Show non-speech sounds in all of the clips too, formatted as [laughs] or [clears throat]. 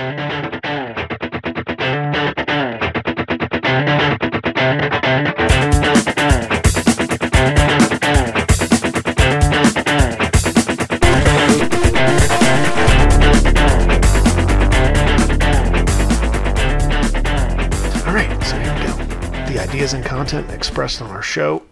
All right, so here we go. The ideas and content expressed on our show.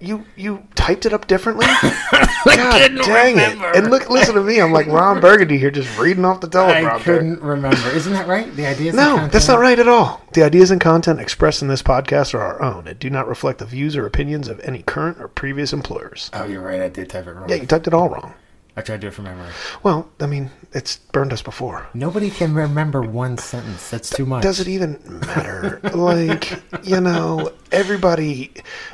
Wait, you you typed it up differently? [laughs] God dang it! And look, listen to me. I'm like Ron Burgundy here, just reading off the teleprompter. I couldn't remember. Isn't that right? The ideas. No, content? that's not right at all. The ideas and content expressed in this podcast are our own and do not reflect the views or opinions of any current or previous employers. Oh, you're right. I did type it wrong. Yeah, you typed it all wrong. I tried to do it from memory. Well, I mean, it's burned us before. Nobody can remember one sentence. That's too much. Does it even matter? like, you know, everybody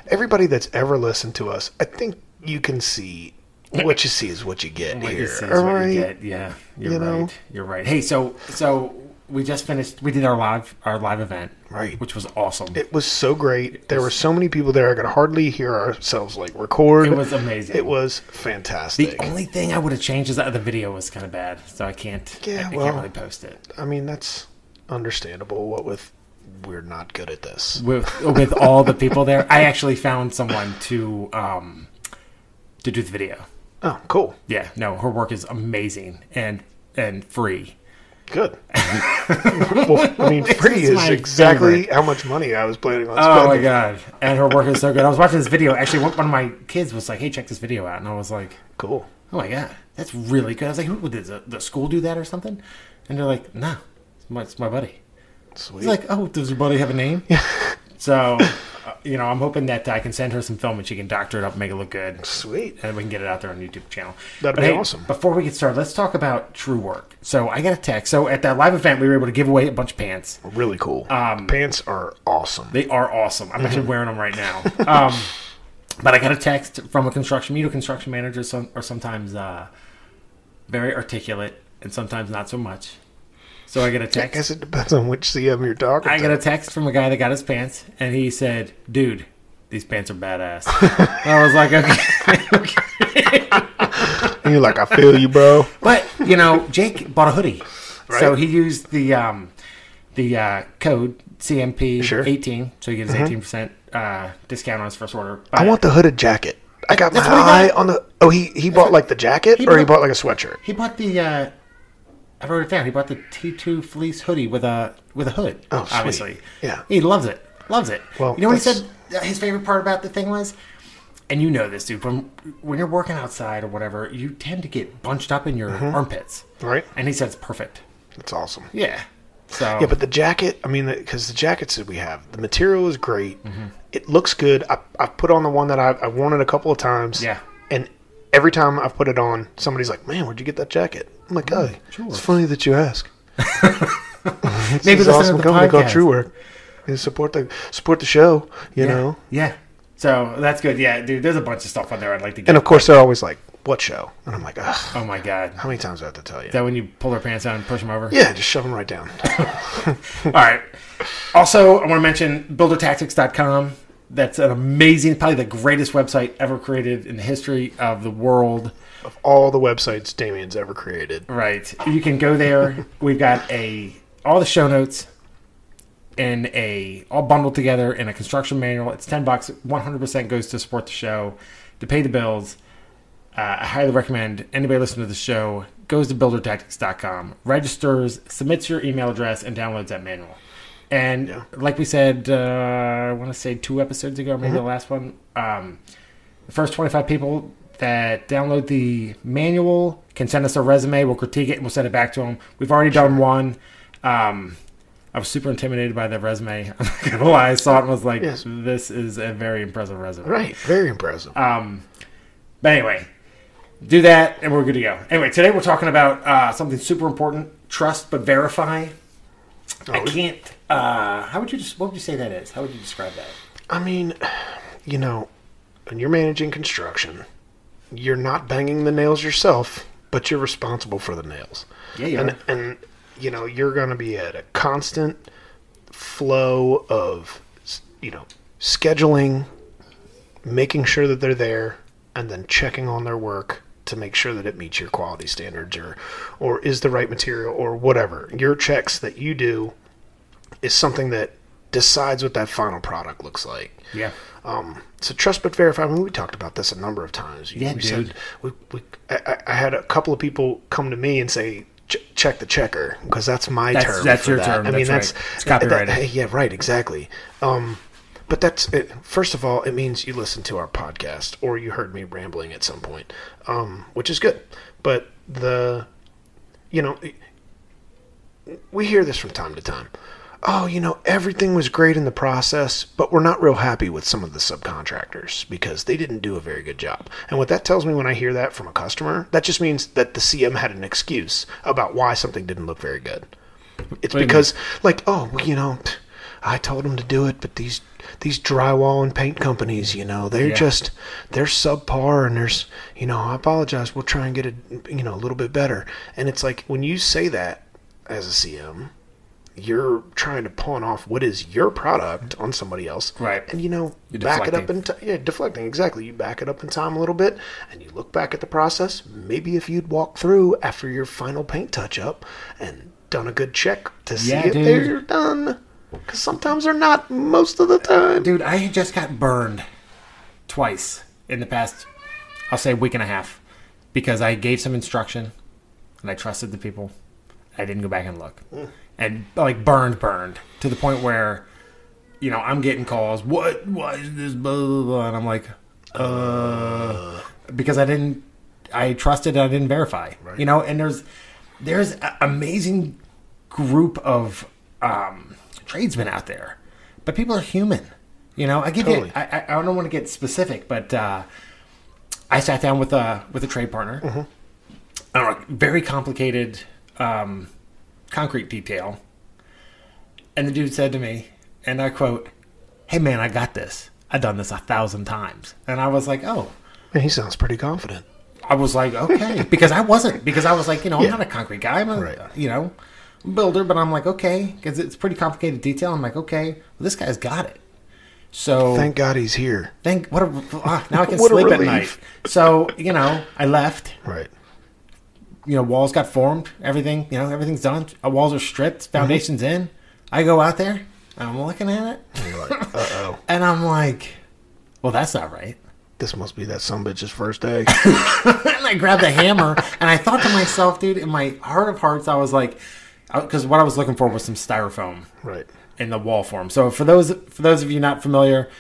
everybody that's ever listened to us, I think you can see what you see is what you get What here. you see is all what right? you get. Yeah, you're You right. know? You're right. Hey, so so we just finished. We did our live our live event, Right. Which was awesome. It was so great. There were so many people there. I could hardly hear ourselves like record. It was amazing. It was fantastic. the only thing I would have changed is that the video was kind of bad, so I can't. Yeah, I, I well- can't really post it. I mean, that's understandable. What with we're not good at this. with with all the people there. I actually found someone to um to do the video. Oh, cool. Yeah, no, her work is amazing and and free. Good. [laughs] well, I mean, free is is exactly how much money I was planning on Spending. Oh my god! And her work is so good. I was watching this video. Actually, one of my kids was like, "Hey, check this video out," and I was like, Cool. "Oh my god, that's really good." I was like, "Who did the, the school do that or something?" And they're like, "No, it's my, it's my buddy." Sweet. It's like, "Oh, does your buddy have a name?" Yeah. So, uh, you know, I'm hoping that I can send her some film and she can doctor it up and make it look good. Sweet. and we can get it out there on YouTube channel. That'd But be hey, awesome. Before we get started, let's talk about Truewerk. So I got a text. So at that live event, we were able to give away a bunch of pants. Really cool. Um, Pants are awesome. They are awesome. I'm actually wearing them right now. [laughs] Um, but I got a text from a construction, you know, construction managers some, are sometimes uh, very articulate and sometimes not so much. So I get a text. I guess it depends on which CM you're talking I to. got a text from a guy that got his pants, and he said, "Dude, these pants are badass." [laughs] I was like, "Okay." [laughs] and you're [laughs] like, I feel you, bro. But you know, Jake bought a hoodie, so he used the um, the uh, code CMP Sure. Mm-hmm. eighteen, so he gets eighteen percent uh, discount on his first order. I want the hooded jacket. I got my eye got. on the. Oh, he he bought like the jacket, he or he bought- bought like a sweatshirt. He bought the. Uh, I wrote it down. He bought the T two fleece hoodie with a with a hood. Oh, sweet. obviously, Yeah. He loves it. Loves it. Well, you know what he said? uh, His favorite part about the thing was, and you know this, dude. When when you're working outside or whatever, you tend to get bunched up in your Mm-hmm. armpits, Right. and he said it's perfect. That's awesome. Yeah. So Yeah, but the jacket, I mean, because the jackets that we have, the material is great. Mm-hmm. It looks good. I, I've put on the one that I've, I've worn it a couple of times. Yeah. And every time I've put it on, somebody's like, man, where'd you get that jacket? I'm like, oh, mm, True it's funny that you ask. [laughs] maybe It's an awesome to the company called. Truewerk. You support the support the show, you Yeah. know. Yeah. So that's good. Yeah, dude. There's a bunch of stuff on there I'd like to get. And of course, they're always like, "What show?" And I'm like, Ugh, oh my god. "How many times do I have to tell you?" Is that when you pull their pants down and push them over? yeah, just shove them right down. [laughs] All right. Also, I want to mention buildertactics.com. That's an amazing, probably the greatest website ever created in the history of the world. of all the websites Damien's ever created, Right. You can go there. [laughs] We've got a all the show notes in a all bundled together in a construction manual. It's ten bucks. One hundred percent goes to support the show, to pay the bills. Uh, I highly recommend anybody listening to the show goes to buildertactics.com, registers, submits your email address, and downloads that manual. And Yeah. like we said, uh, I want to say two episodes ago, maybe the last one. Um, the first 25 people that download the manual can send us a resume. We'll critique it and we'll send it back to them. We've already done one. Um, I was super intimidated by that resume. [laughs] I'm not gonna lie. I saw it and was like, Yes. "This is a very impressive resume." right? Very impressive. Um, but anyway, do that and we're good to go. Anyway, today we're talking about uh, something super important: trust but verify. I Oh. can't. Uh, how would you just? What would you say that is? How would you describe that? I mean, you know, when you're managing construction, you're not banging the nails yourself, but you're responsible for the nails. Yeah, you and and you know you're going to be at a constant flow of you know scheduling, making sure that they're there, and then checking on their work to make sure that it meets your quality standards or or is the right material or whatever. Your checks that you do is something that decides what that final product looks like. Yeah. Um, so trust but verify. I mean, we talked about this a number of times. You- Yeah, we dude. we, we, I, I- had a couple of people come to me and say, "Ch- "Check the checker," because that's my That's- term. that's your that. term, I mean, that's that's right. Copyrighted. that- [laughs] yeah, right. Exactly. Um, but that's it. First of all, it means you listened to our podcast or you heard me rambling at some point, um, which is good. But the, you know, we hear this from time to time. Oh, you know, everything was great in the process, but we're not real happy with some of the subcontractors because they didn't do a very good job. And what that tells me when I hear that from a customer, that just means that the CM had an excuse about why something didn't look very good. It's because, like, oh, well, you know, I told them to do it, but these these drywall and paint companies, you know, they're Yeah. just they're subpar, and there's, you know, I apologize. We'll try and get it, you know, a little bit better. And it's like when you say that as a CM, you're trying to pawn off what is your product on somebody else, Right. And you know, You're back it up deflecting. in time. Yeah, deflecting exactly. You back it up in time a little bit, and you look back at the process. Maybe if you'd walk through after your final paint touch up and done a good check to see Yeah, if dude. they're done, because sometimes they're not. Most of the time, Dude, I just got burned twice in the past, I'll say, week and a half because I gave some instruction and I trusted the people. I didn't go back and look. And like burned, burned to the point where, you know, I'm getting calls. What? Why is this? Blah, blah, blah. And I'm like, uh, because I didn't, I trusted, I didn't verify. You know, and there's, there's an amazing group of um, tradesmen out there, but people are human. You know, I give Totally. you. I, I don't want to get specific, but uh, I sat down with a with a trade partner. Mm-hmm. a very complicated um, concrete detail, and the dude said to me, and I quote, "Hey man, I got this. I've done this a thousand times." And I was like, "Oh." Man, he sounds pretty confident. I was like, okay, [laughs] because I wasn't, because I was like, you know, I'm Yeah. not a concrete guy. I'm a, Right. you know, builder, but I'm like, okay, because it's pretty complicated detail. I'm like, okay, well, this guy's got it. So Thank God he's here. thank what a ah, now I can [laughs] sleep at night. So you know, I left. Right. You know, walls got formed. Everything, you know, everything's done. Uh, walls are stripped. Mm-hmm. Foundations in. I go out there. And I'm looking at it, And you're like, uh oh, [laughs] and I'm like, well, that's not right. this must be that some bitch's first day. [laughs] and I grabbed a hammer, and I thought to myself, dude, in my heart of hearts, I was like, because what I was looking for was some styrofoam right. in the wall form. So for those for those of you not familiar,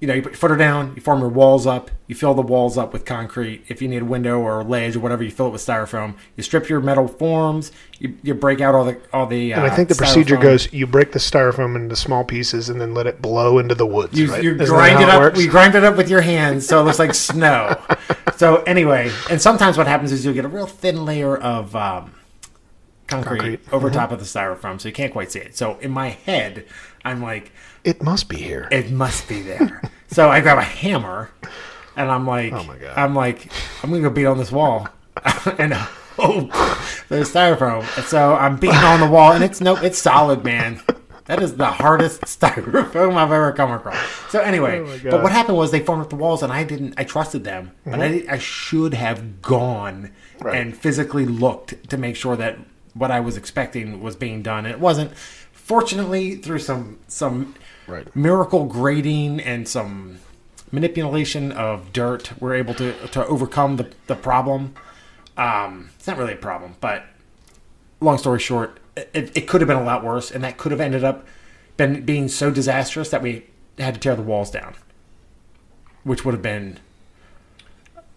you know, you put your footer down, you form your walls up, you fill the walls up with concrete. If you need a window or a ledge or whatever, you fill it with styrofoam. You strip your metal forms, you, you break out all the all the. Uh, And I think the procedure goes: you break the styrofoam into small pieces and then let it blow into the woods. You, right? you grind how it up. We grind it up with your hands, so it looks like [laughs] snow. So anyway, and sometimes what happens is you'll get a real thin layer of um, concrete, Concrete. over Mm-hmm. top of the styrofoam, so you can't quite see it. So in my head, I'm like, It must be here. it must be there. so I grab a hammer, and I'm like, Oh my God. I'm like, I'm gonna go beat on this wall, [laughs] and oh, there's styrofoam. And so I'm beating on the wall, and it's no, it's solid, man. That is the hardest [laughs] styrofoam I've ever come across. So anyway, Oh but what happened was they formed up the walls, and I didn't. I trusted them, but Mm-hmm. I, I should have gone Right. and physically looked to make sure that what I was expecting was being done, and it wasn't. Fortunately, through some some Right. miracle grading and some manipulation of dirt, we're able to to overcome the the problem. Um, it's not really a problem, but long story short, it, it could have been a lot worse, and that could have ended up been being so disastrous that we had to tear the walls down, which would have been.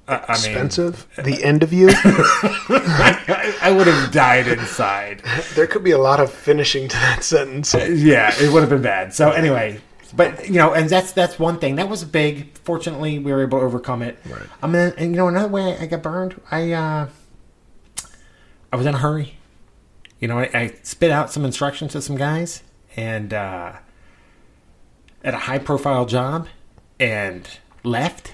Uh, I mean, Expensive. The end of you. [laughs] I, I would have died inside. there could be a lot of finishing to that sentence. yeah, it would have been bad. So anyway, but you know, and that's that's one thing that was big. Fortunately, we were able to overcome it. Right. I mean, and you know, another way I got burned, I uh, I was in a hurry. You know, I, I spit out some instructions to some guys, and uh, at a high profile job, and left.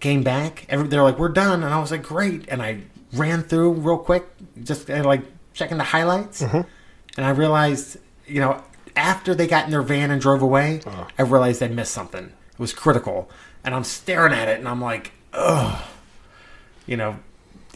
Came back. Every, they're like, "We're done," and I was like, "Great!" And I ran through real quick, just uh, like checking the highlights, and I realized, you know, after they got in their van and drove away, I realized I missed something. It was critical, and I'm staring at it, and I'm like, "Ugh." you know,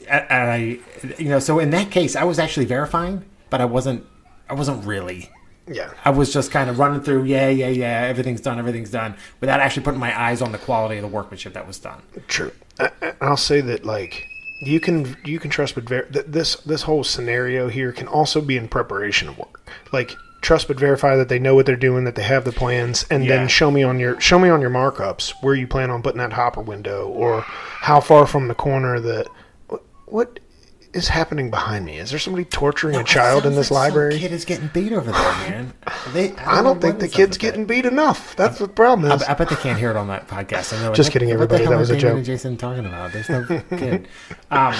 and I, you know, so in that case, I was actually verifying, but I wasn't, I wasn't really. Yeah. I was just kind of running through, yeah, yeah, yeah, everything's done, everything's done, without actually putting my eyes on the quality of the workmanship that was done. True. I, I'll say that like you can you can trust but ver- th- this this whole scenario here can also be in preparation of work. Like trust but verify that they know what they're doing, that they have the plans, and Yeah. then show me on your show me on your markups where you plan on putting that hopper window or how far from the corner that what is happening behind me? Is there somebody torturing a child in this like library? kid is getting beat over there, [laughs] man. They, I know don't think the kid's getting beat enough. That's the problem is. I, I bet they can't hear it on that podcast. I know. Just What- kidding, everybody. That was a joke. Jason talking about? There's no [laughs] kid. Um,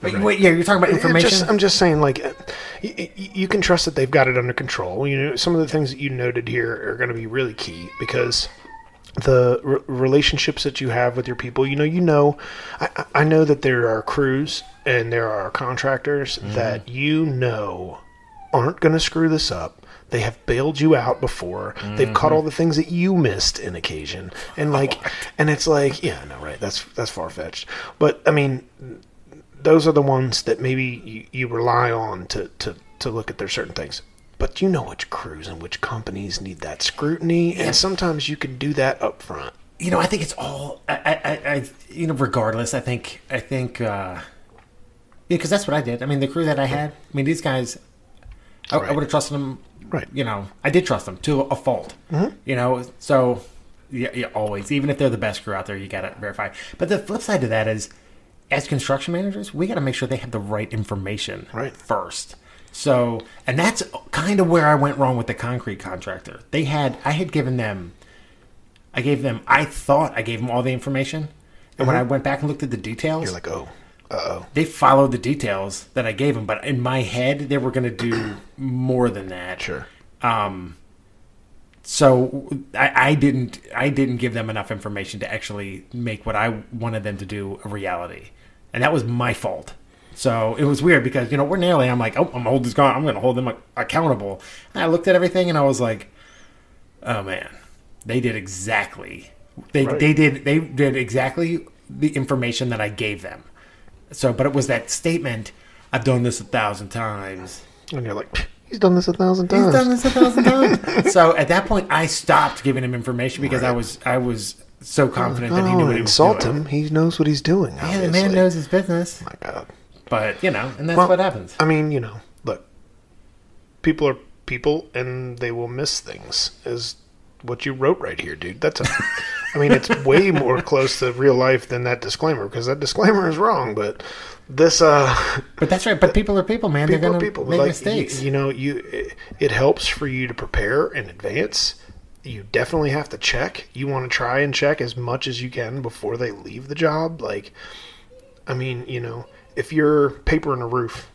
but wait, yeah, you're talking about information. Just, I'm just saying, like, uh, you, you can trust that they've got it under control. You know, some of the things that you noted here are going to be really key because the re- relationships that you have with your people. You know, you know, I, I- know that there are crews and there are contractors mm-hmm. that you know aren't going to screw this up. They have bailed you out before. They've caught mm-hmm. all the things that you missed in occasion, and oh, like, and it's like, yeah, no, right, that's that's far fetched. But I mean, those are the ones that maybe you, you rely on to, to, to look at their certain things. But you know which crews and which companies need that scrutiny, and sometimes you can do that up front. you know, I think it's all. I, I, I- you know, regardless, I think, I think, uh, yeah, because that's what I did. I mean, the crew that I had. I mean, these guys, I, I would have trusted them. Right. You know, I did trust them to a fault. Hmm. You know, so yeah, yeah, always, even if they're the best crew out there, you got to verify. But the flip side to that is, as construction managers, we got to make sure they have the right information Right. first. So, and that's kind of where I went wrong with the concrete contractor. They had, I had given them, I gave them, I thought I gave them all the information. And when I went back and looked at the details, You're like, oh, uh oh. they followed the details that I gave them. But in my head, they were going to do more than that. Sure. Um, so I, I didn't I didn't give them enough information to actually make what I wanted them to do a reality, and that was my fault. So it was weird because you know we're ordinarily I'm like oh I'm hold this guy I'm going to hold them accountable. And I looked at everything and I was like, oh man, they did exactly they Right. they did they did exactly the information that I gave them. So but it was that statement I've done this a thousand times. And you're like, he's done this a thousand times. He's done this a thousand times. [laughs] so at that point, I stopped giving him information because I was I was so oh confident that he Oh, knew what he was insult doing. him. He knows what he's doing. Yeah, the man knows his business. My God. But you know, and that's Well, what happens. I mean, you know, look, people are people, and they will miss things. Is what you wrote right here, dude. That's a. I mean, it's way [laughs] more close to real life than that disclaimer because that disclaimer is wrong. But this, uh, But that's right. But [laughs] people are people, man. people They're gonna people. make like, mistakes. You, you know, you it, it helps for you to prepare in advance. You definitely have to check. You want to try and check as much as you can before they leave the job. Like, I mean, you know, if you're papering a roof,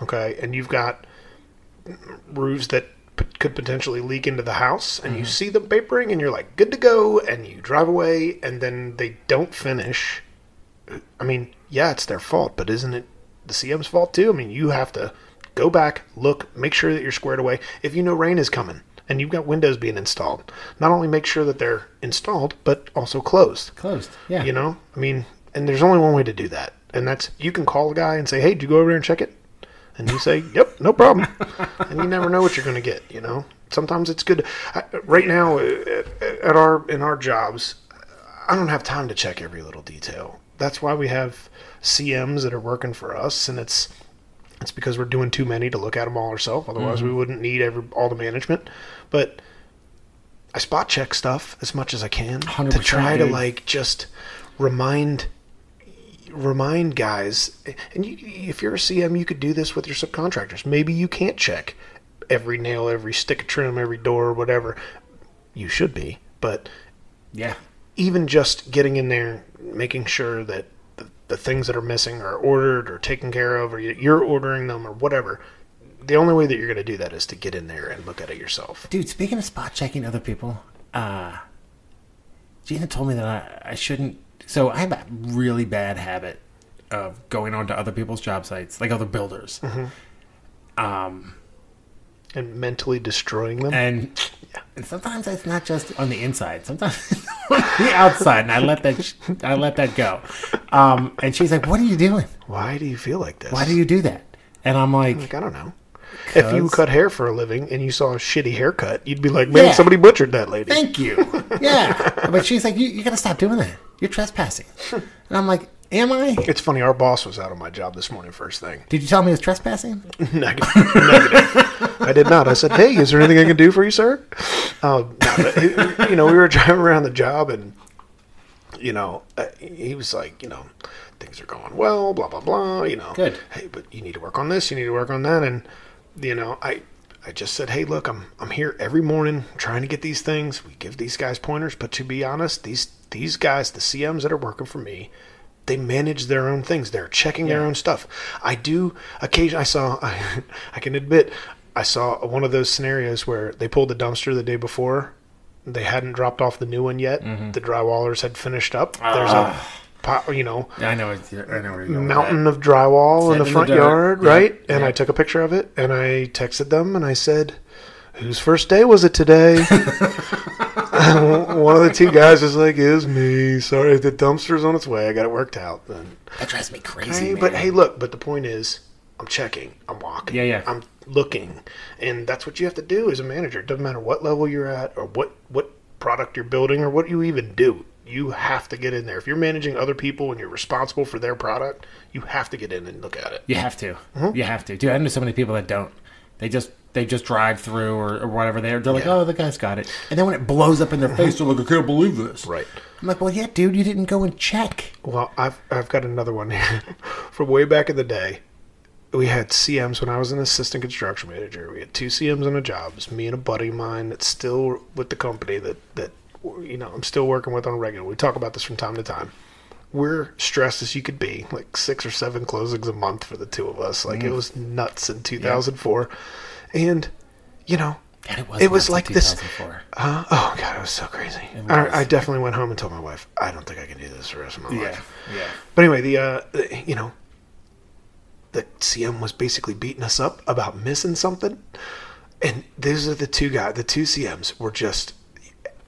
okay, and you've got roofs that p- could potentially leak into the house, and you mm-hmm. see them papering, and you're like, good to go, and you drive away, and then they don't finish. I mean, yeah, it's their fault, but isn't it the CM's fault too? I mean, you have to go back, look, make sure that you're squared away. If you know rain is coming and you've got windows being installed, not only make sure that they're installed, but also closed. Closed. Yeah. You know, I mean, and there's only one way to do that, and that's you can call a guy and say, "Hey, did you go over there and check it?" And you say, "Yep, no problem." [laughs] and you never know what you're going to get. You know, sometimes it's good. I, right now, uh, at our in our jobs, I don't have time to check every little detail. That's why we have CMs that are working for us, and it's it's because we're doing too many to look at them all ourselves. Otherwise, we wouldn't need every all the management. But I spot check stuff as much as I can to 100%, try to like just remind remind guys. And you, if you're a CM, you could do this with your subcontractors. Maybe you can't check every nail, every stick of trim, every door, whatever. You should be, but Yeah. even just getting in there, making sure that the, the things that are missing are ordered or taken care of, or you- you're ordering them or whatever. The only way that you're going to do that is to get in there and look at it yourself. Dude, speaking of spot checking other people, uh, Gina told me that I, I shouldn't. So I have a really bad habit of going onto other people's job sites, like other builders. Um, And mentally destroying them. and and sometimes it's not just on the inside. Sometimes [laughs] it's the outside, and I let that I let that go. Um, and she's like, "What are you doing? Why do you feel like this? Why do you do that?" And I'm like, Like, I don't know. If you cut hair for a living and you saw a shitty haircut, you'd be like, man, Yeah. somebody butchered that lady. "Thank you." Yeah, [laughs] but she's like, "You, you got to stop doing that. You're trespassing." And I'm like, "Am I?" It's funny, our boss was out of my job this morning first thing. Did you tell me it was trespassing? [laughs] Negative. Negative. I did not. I said, hey, is there anything I can do for you, sir? Um, no, but, you know, we were [laughs] driving around the job and, you know, uh, he was like, you know, things are going well, blah, blah, blah, you know. Good. Hey, but you need to work on this, you need to work on that. And, you know, I, I just said, hey, look, I'm, I'm here every morning trying to get these things. We give these guys pointers, but to be honest, these, these guys, the CMs that are working for me, they manage their own things. They're checking their own stuff. I do occasionally. I saw. I, [laughs] I can admit, I saw one of those scenarios where they pulled the dumpster the day before. They hadn't dropped off the new one yet. Mm-hmm. The drywallers had finished up. There's a, you know, I know. It's, I know where you're mountain that. of drywall in Sitting the in the front yard, Yeah. right? And I took a picture of it and I texted them and I said, "Whose first day was it today?" [laughs] [laughs] one of the two guys was like, "Is me. Sorry, the dumpster's on its way. I got it worked out." And That drives me crazy. Hey, man. but hey, look. But the point is, I'm checking. I'm walking. Yeah, yeah. I'm looking, and that's what you have to do as a manager. It doesn't matter what level you're at, or what what product you're building, or what you even do. You have to get in there. If you're managing other people and you're responsible for their product, you have to get in and look at it. You have to. Mm-hmm. You have to. Dude, I know so many people that don't. They just they just drive through or, or whatever. They're they're like, Yeah. oh, the guy's got it. And then when it blows up in their face, they're like, I can't believe this. Right. I'm like, well, yeah, dude, you didn't go and check. Well, I've I've got another one here [laughs] from way back in the day. We had CMs when I was an assistant construction manager. We had two CMs on a job. It was me and a buddy of mine that's still with the company that that you know I'm still working with on a regular. We talk about this from time to time. We're stressed as you could be, like six or seven closings a month for the two of us. Like it was nuts in 2004, and you know And it was. It was like this- uh, oh god, it was so crazy. was. I, I definitely went home and told my wife, I don't think I can do this for the rest of my life. yeah. But anyway, the, uh, the you know, the CM was basically beating us up about missing something, and these are the two guys. The two CMs were just.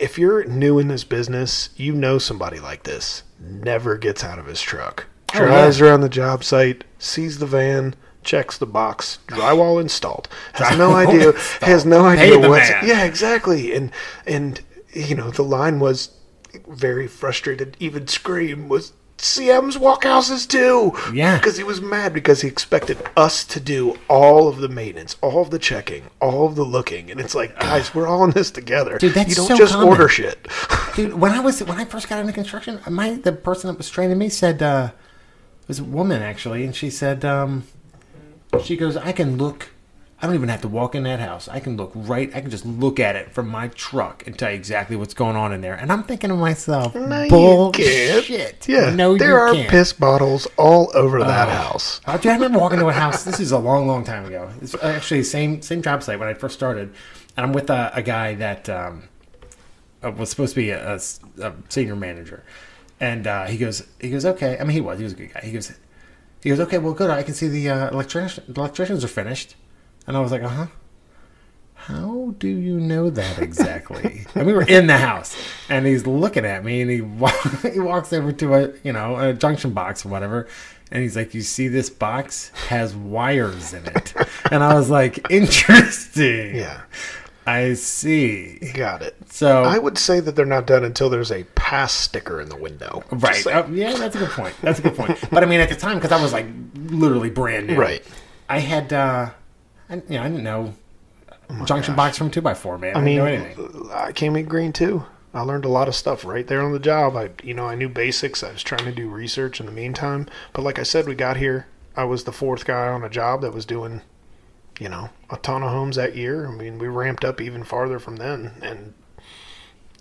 If you're new in this business, you know somebody like this never gets out of his truck. Oh, Drives yeah. around the job site, sees the van, checks the box, drywall installed. Has no [laughs] idea. Has no idea what's. man. Yeah, exactly. And and you know the line was very frustrated. Even scream was CM's walkhouses too. Yeah. because he was mad because he expected us to do all of the maintenance, all of the checking, all of the looking, and it's like, guys, we're all in this together. Dude, that's you don't so just common. order shit. [laughs] Dude, when I was when I first got into construction, my the person that was training me said uh, it was a woman actually, and she said um, she goes, I can look. I don't even have to walk in that house. I can look right. I can just look at it from my truck and tell you exactly what's going on in there. And I'm thinking to myself, No, bullshit. Yeah, no, there are can't. piss bottles all over that house. Uh, I remember walking to a house. This is a long, long time ago. It's actually same same job site when I first started, and I'm with a, a guy that um, uh, was supposed to be a senior manager, and uh, he goes, he goes, okay. I mean, he was, he was a good guy. He goes, he goes, okay, well, good. I can see the uh, electrician, the electricians are finished, and I was like, uh huh. How do you know that exactly? [laughs] and we were in the house, and he's looking at me, and he [laughs] he walks over to a you know a junction box or whatever, and he's like, "You see, this box has wires in it," [laughs] and I was like, "Interesting." Yeah, I see. got it. So I would say that they're not done until there's a pass sticker in the window. Right, uh, yeah, that's a good point. That's a good point. But I mean, at the time, because I was like literally brand new, Right. I had, uh, I, you know, I didn't know oh junction box from two by four, man. I, I mean, anything. I came in green too. I learned a lot of stuff right there on the job. I, you know, I knew basics. I was trying to do research in the meantime. But like I said, we got here. I was the fourth guy on a job that was doing, you know, a ton of homes that year. I mean, we ramped up even farther from then. And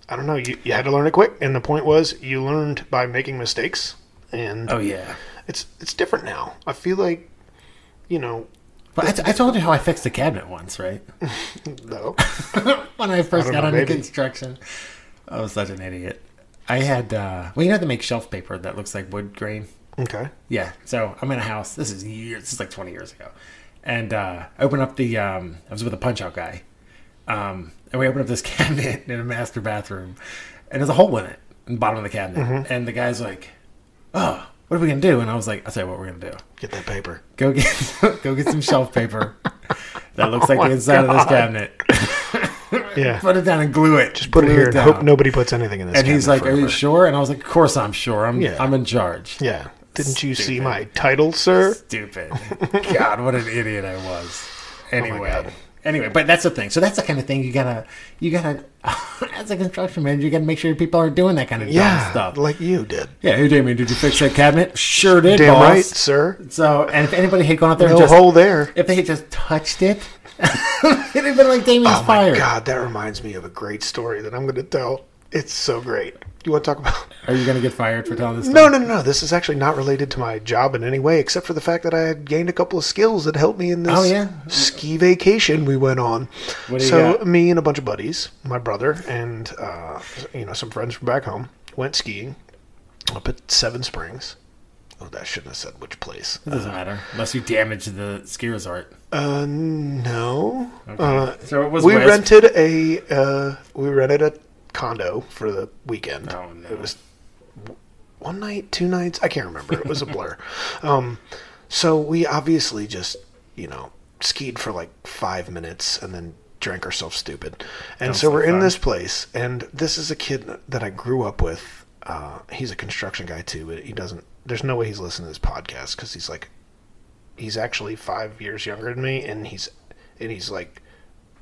I don't know, you, you had to learn it quick. And the point was, you learned by making mistakes. And Oh yeah. it's it's different now. I feel like, you know, But I, t- I told you how I fixed a cabinet once, right? [laughs] no. [laughs] when I first I got know, into maybe. construction. I was such an idiot. I had, uh, well, you know how to make shelf paper that looks like wood grain? Okay. Yeah. So I'm in a house. This is years. This is like 20 years ago. And uh, I open up the, um, I was with a punch out guy. Um, and we opened up this [laughs] cabinet in a master bathroom. And there's a hole in it. in the bottom of the cabinet, Mm-hmm. and the guy's like, "Oh, what are we gonna do?" And I was like, "I'll tell you what we're gonna do. Get that paper. Go get [laughs] go get some shelf paper that looks [laughs] oh like Oh my the inside of this cabinet. [laughs] Yeah. Put it down and glue it. Just put it Glue here and hope nobody puts anything in this. And he's like, cabinet "Are you sure?" And I was like, "Of course I'm sure. I'm Yeah. I'm in charge." Yeah. Didn't you see my title, sir? Stupid. God, what an idiot I was. Oh anyway. God. Anyway, but that's the thing. So that's the kind of thing you gotta, you gotta, [laughs] as a construction manager, you gotta make sure people aren't doing that kind of dumb Yeah, stuff. like you did. Yeah, hey Damien, did you fix that cabinet? Sure did, Damn boss. right, sir. So, and if anybody had gone up there No and just, hole there. if they had just touched it, [laughs] it'd have been like Damien's fire. Oh my fired. god, that reminds me of a great story that I'm going to tell. It's so great. You want to talk about? Are you gonna get fired for telling this? No, story? no, no, no. This is actually not related to my job in any way, except for the fact that I had gained a couple of skills that helped me in this Oh, yeah? ski vacation we went on. What do you so me and a bunch of buddies, my brother and uh, you know some friends from back home, went skiing up at Seven Springs. Oh, that shouldn't have said which place. It doesn't matter unless you damage the ski resort. Uh, no. Uh, So it was we Wisp. rented a uh, we rented a condo for the weekend. Oh, no. It was one night, two nights. I can't remember. It was a blur. [laughs] um, so we obviously just you know skied for like five minutes and then drank ourselves stupid. And so we're like in this place, and this is a kid that I grew up with. Uh, he's a construction guy too, but he doesn't. There's no way he's listening to this podcast because he's like he's actually five years younger than me, and he's and he's like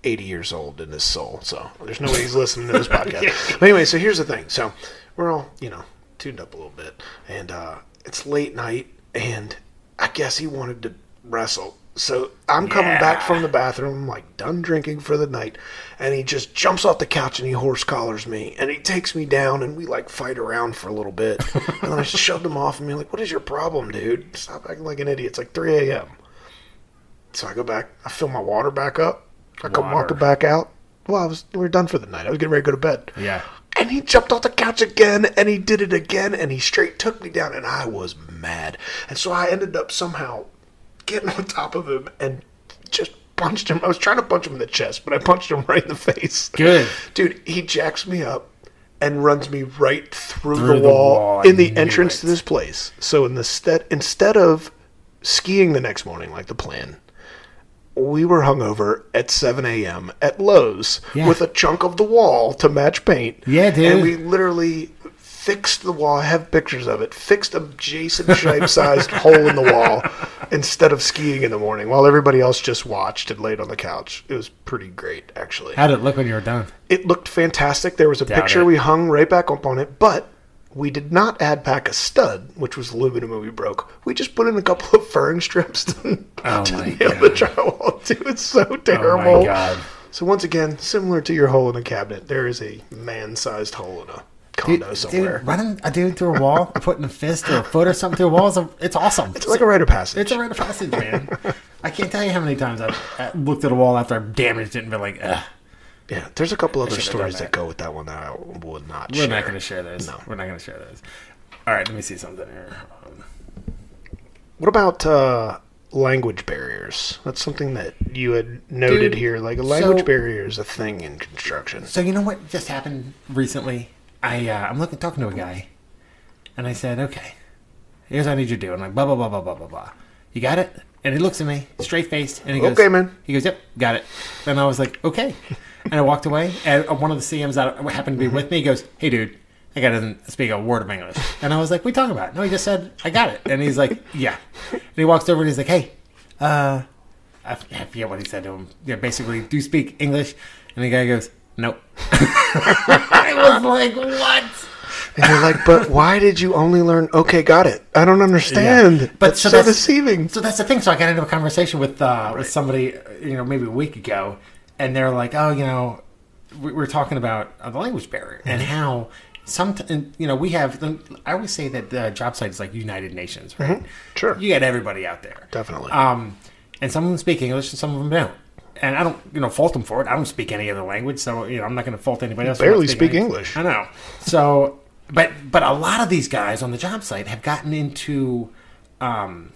eighty years old in his soul. So there's no way he's listening to this [laughs] podcast. But anyway, so here's the thing. So we're all you know tuned up a little bit, and uh, it's late night, and I guess he wanted to wrestle. So I'm coming back from the bathroom, like done drinking for the night, and he just jumps off the couch and he horse collars me, and he takes me down, and we like fight around for a little bit, and then I just shoved him off and be like, "What is your problem, dude? Stop acting like an idiot. It's like 3 a.m." So I go back, I fill my water back up, I come Water. walking back out. Well, I was we were done for the night. I was getting ready to go to bed. Yeah. And he jumped off the couch again, and he did it again, and he straight took me down, and I was mad. And so I ended up somehow getting on top of him and just punched him. I was trying to punch him in the chest, but I punched him right in the face. Good. Dude, he jacks me up and runs me right through, Through the, wall, wall, in the entrance it. to this place. So in the stead instead of skiing the next morning like the plan, we were hungover at 7 a.m. at Lowe's Yeah. with a chunk of the wall to match paint. Yeah, dude. And we literally fixed the wall. I have pictures of it. Fixed a Jason Shipe sized [laughs] hole in the wall instead of skiing in the morning while everybody else just watched and laid on the couch. It was pretty great, actually. How did it look when you were done? It looked fantastic. There was a Doubt picture it. we hung right back up on it, but we did not add back a stud, which was the aluminum we broke. We just put in a couple of furring strips to, [laughs] Oh to nail the God. drywall to. It's so Oh terrible. my god. So once again, similar to your hole in a cabinet, there is a man-sized hole in a condo somewhere. Dude, running a dude through a wall, putting a fist or a foot or something through a wall is a, it's awesome. it's like a rite of passage. It's a rite of passage, man. I can't tell you how many times I've uh, looked at a wall after I've damaged it and been like, Ugh, yeah, there's a couple other stories that that. go with that one that I would not we're share. not going to share those. No. We're not going to share those. All right, let me see something here. Um, What about uh, language barriers? That's something that you had noted Dude, here. Like a language so- barrier is a thing in construction. So you know what just happened recently? I uh, I'm looking talking to a guy, and I said, "Okay, here's what I need you to do." And I'm like, "Blah blah blah blah blah blah blah." You got it? And he looks at me, straight faced, and he goes, Okay, man. He goes, "Yep, got it." And I was like, "Okay," and I walked away. And one of the CMs that happened to be with me goes, "Hey, dude." That guy doesn't speak a word of English. And I was like, what are you talking about? No, he just said, I got it. And he's like, yeah. And he walks over and he's like, hey, uh, I forget what he said to him. Yeah, basically, do you speak English? And the guy goes, nope. [laughs] I was like, what? And you're like, but why did you only learn? Okay, got it. I don't understand. Yeah. But so, that's- deceiving. So that's the thing. So I got into a conversation with uh, with somebody, you know, maybe a week ago, and they're like, "Oh, you know, we- we're talking about uh, the language barrier and how some, you know, we have. I always say that the job site is like United Nations, right? Mm-hmm. Sure. You got everybody out there, Definitely. Um, and some of them speak English, and some of them don't. And I don't, you know, fault them for it. I don't speak any other language, so you know, I'm not going to fault anybody else. for barely speak English. I know. So, but but a lot of these guys on the job site have gotten into, um,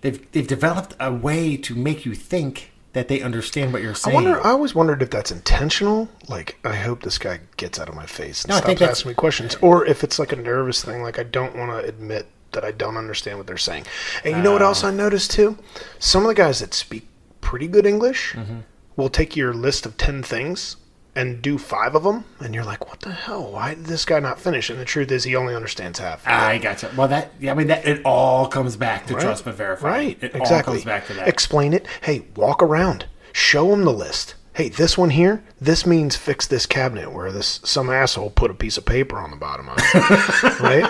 they've they've developed a way to make you think that they understand what you're saying. I wonder. I always wondered if that's intentional. Like, I hope this guy gets out of my face and No, stops asking me questions, or if it's like a nervous thing. Like, I don't want to admit that I don't understand what they're saying. And you know what Oh. else I noticed too? Some of the guys that speak pretty good English Mm-hmm. will take your list of ten things and do five of them, and you're like, "What the hell? Why did this guy not finish?" And the truth is, he only understands half. I gotcha. Well, that yeah, I mean that it all comes back to trust but verify. Right. It exactly. all comes back to that. Explain it. Hey, walk around. Show them the list. Hey, this one here, this means fix this cabinet where this some asshole put a piece of paper on the bottom of it. [laughs] right?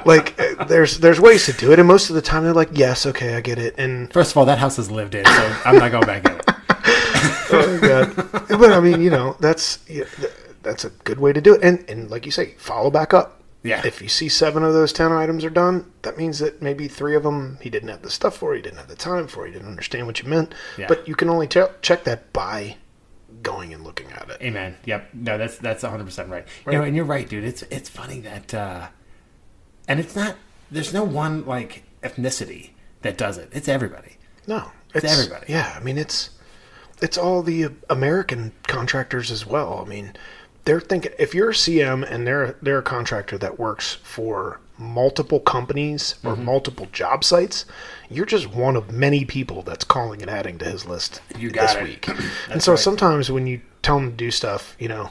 [laughs] like there's there's ways to do it and most of the time they're like, "Yes, okay, I get it." And First of all, that house is lived in, so I'm not going back in it. [laughs] oh god. [laughs] But I mean, you know, that's that's a good way to do it. And and like you say, follow back up. Yeah. If you see seven of those ten items are done, that means that maybe three of them he didn't have the stuff for, he didn't have the time for, he didn't understand what you meant. Yeah. But you can only check that by going and looking at it. Amen. Yep. No, that's that's 100 percent right. You know, and you're right, dude. It's it's funny that, uh, and it's not. There's no one like ethnicity that does it. It's everybody. No, It's everybody. Yeah, I mean it's it's all the American contractors as well. I mean, they're thinking if you're a CM and they're they're a contractor that works for multiple companies or Mm-hmm. multiple job sites, you're just one of many people that's calling and adding to his list You got this it. week. [clears throat] and so right. sometimes when you tell them to do stuff, you know,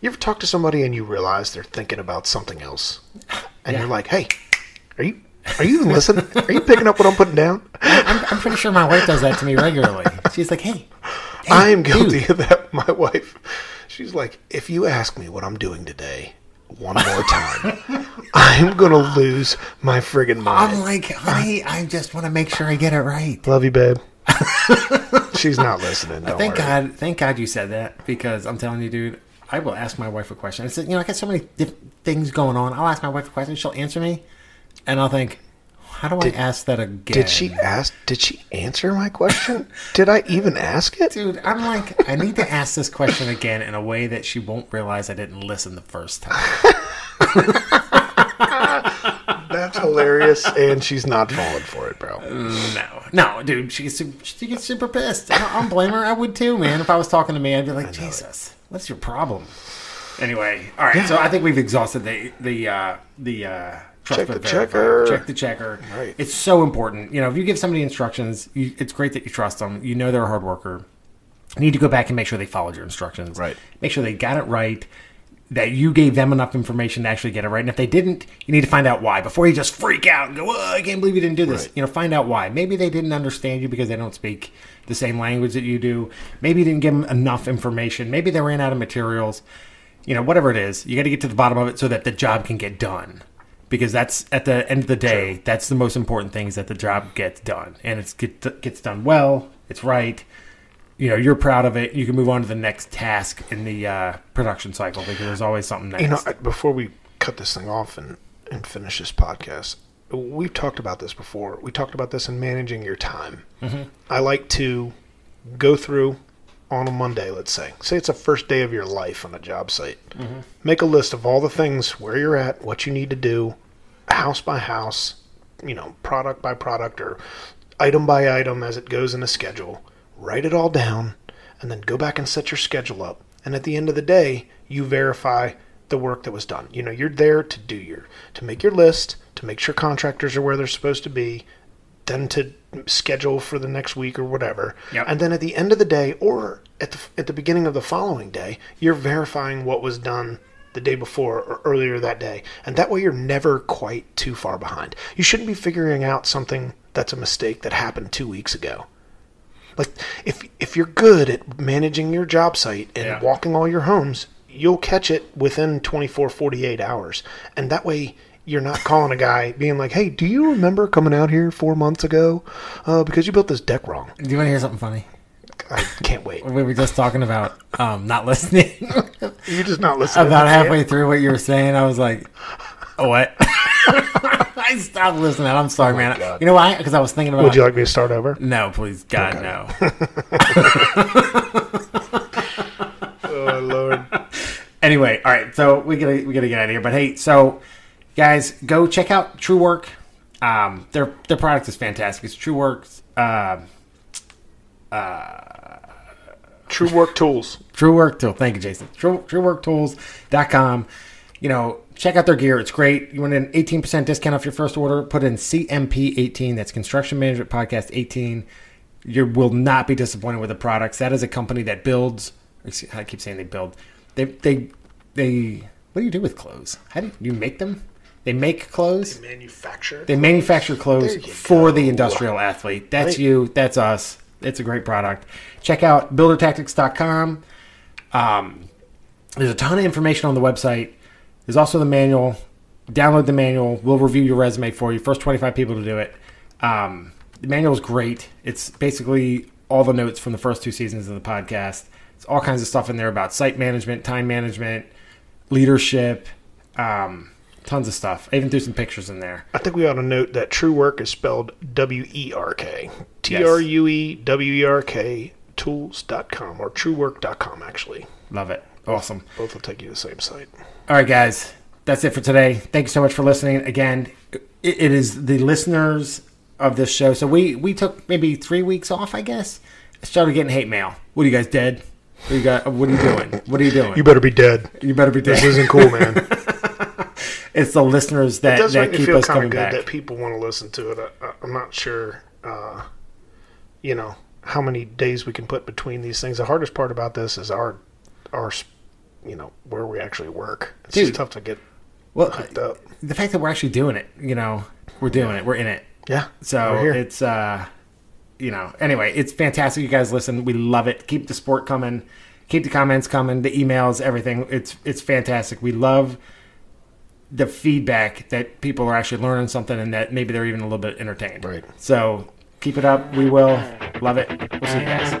you ever talk to somebody and you realize they're thinking about something else, and Yeah. you're like, hey, are you? Are you listening? Are you picking up what I'm putting down? I'm, I'm pretty sure my wife does that to me regularly. She's like, "Hey, hey, I am dude, guilty of that. My wife, she's like, if you ask me what I'm doing today one more time, I'm gonna lose my friggin' mind. I'm like, honey, I just want to make sure I get it right. Love you, babe. she's not listening. Don't Thank worry. God, thank God you said that because I'm telling you, dude, I will ask my wife a question. I said, you know, I got so many things going on. I'll ask my wife a question, she'll answer me, and I'll think, how do I ask that again? Did she ask? Did she answer my question? [laughs] did I even ask it? Dude, I'm like, I need to ask this question again in a way that she won't realize I didn't listen the first time. [laughs] That's hilarious, and she's not falling for it, bro. No, no, dude, she gets super, she gets super pissed. I don't, I don't blame her. I would too, man. If I was talking to me, I'd be like, Jesus, what's your problem? Anyway, all right. So I think we've exhausted the the uh, the uh, trust Check the verify. checker. Check the checker. Right. It's so important. You know, if you give somebody instructions, you, it's great that you trust them. You know they're a hard worker. You need to go back and make sure they followed your instructions. Right. Make sure they got it right. That you gave them enough information to actually get it right. And if they didn't, you need to find out why before you just freak out and go, oh, I can't believe you didn't do this. Right. You know, find out why. Maybe they didn't understand you because they don't speak the same language that you do. Maybe you didn't give them enough information. Maybe they ran out of materials. You know, whatever it is, you got to get to the bottom of it so that the job can get done. Because that's at the end of the day, that's the most important thing is that the job gets done and it's get, gets done well. It's right you know you're proud of it you can move on to the next task in the uh, production cycle because there's always something next You know, I- before we cut this thing off and, and finish this podcast, we've talked about this before. We talked about this in managing your time. I like to go through on a Monday, let's say. Say it's a first day of your life on a job site. Make a list of all the things where you're at, what you need to do, house by house, you know, product by product or item by item as it goes in a schedule. Write it all down and then go back and set your schedule up. And at the end of the day, you verify the work that was done. You know, you're there to do your to make your list, to make sure contractors are where they're supposed to be, then to schedule for the next week or whatever. Yep. And then at the end of the day or at the at the beginning of the following day, you're verifying what was done the day before or earlier that day. And that way you're never quite too far behind. You shouldn't be figuring out something that's a mistake that happened 2 weeks ago. Like if if you're good at managing your job site and Yeah. walking all your homes, you'll catch it within 24 48 hours. And that way you're not calling a guy being like, "Hey, do you remember coming out here 4 months ago uh, because you built this deck wrong?" do you want to hear something funny I can't wait. we were just talking about um, not listening [laughs] You're just not listening. about it. halfway through what you were saying i was like oh, what [laughs] i stopped listening i'm sorry man Oh God. you know why because i was thinking about Would you like me to start over? no please god no [laughs] Oh lord. anyway, all right. So we gotta we gotta get out of here. But hey, so guys, go check out Truewerk. Um, their their product is fantastic. It's Truewerks. Uh, Truewerk Tools. Truewerk Tool. Thank you, Jason. True, TruewerkTools.com. You know, check out their gear. It's great. You want an 18% discount off your first order? Put in CMP18. That's Construction Management Podcast 18. You will not be disappointed with the products. That is a company that builds. I keep saying they build. They they they. What do you do with clothes? How do you, you make them? They make clothes. Manufacturer. They manufacture clothes There you for go. the industrial athlete. That's Right. you. That's us. It's a great product. Check out buildertactics.com. Um, there's a ton of information on the website. There's also the manual. Download the manual. We'll review your resume for you. First 25 people to do it. Um, the manual is great. It's basically all the notes from the first two seasons of the podcast. It's all kinds of stuff in there about site management, time management, leadership, um, tons of stuff. I even threw some pictures in there. I think we ought to note that Truewerk is spelled W E R K. T R U E W E R K tools.com or truewerk.com actually. Love it. Awesome. Both will take you to the same site. All right, guys. That's it for today. Thank you so much for listening. Again, it, it is the listeners of this show. So we we took maybe three weeks off, I guess. I Started getting hate mail. What are you guys dead? What are you got? What are you doing? What are you doing? You better be dead. You better be dead. This isn't cool, man. [laughs] It's the listeners that, It does that make me feel us kind of coming good back. that people want to listen to it. I, I'm not sure, uh, you know, how many days we can put between these things. The hardest part about this is our, our, you know, where we actually work. It's Dude. tough to get well, hooked up. the fact that we're actually doing it, you know, we're doing it. We're in it. Yeah. So it's uh you know, anyway, it's fantastic you guys listen. We love it. Keep the sport coming. Keep the comments coming, the emails, everything. It's it's fantastic. We love the feedback that people are actually learning something and that maybe they're even a little bit entertained. Right. So keep it up. We will love it. We'll see you guys.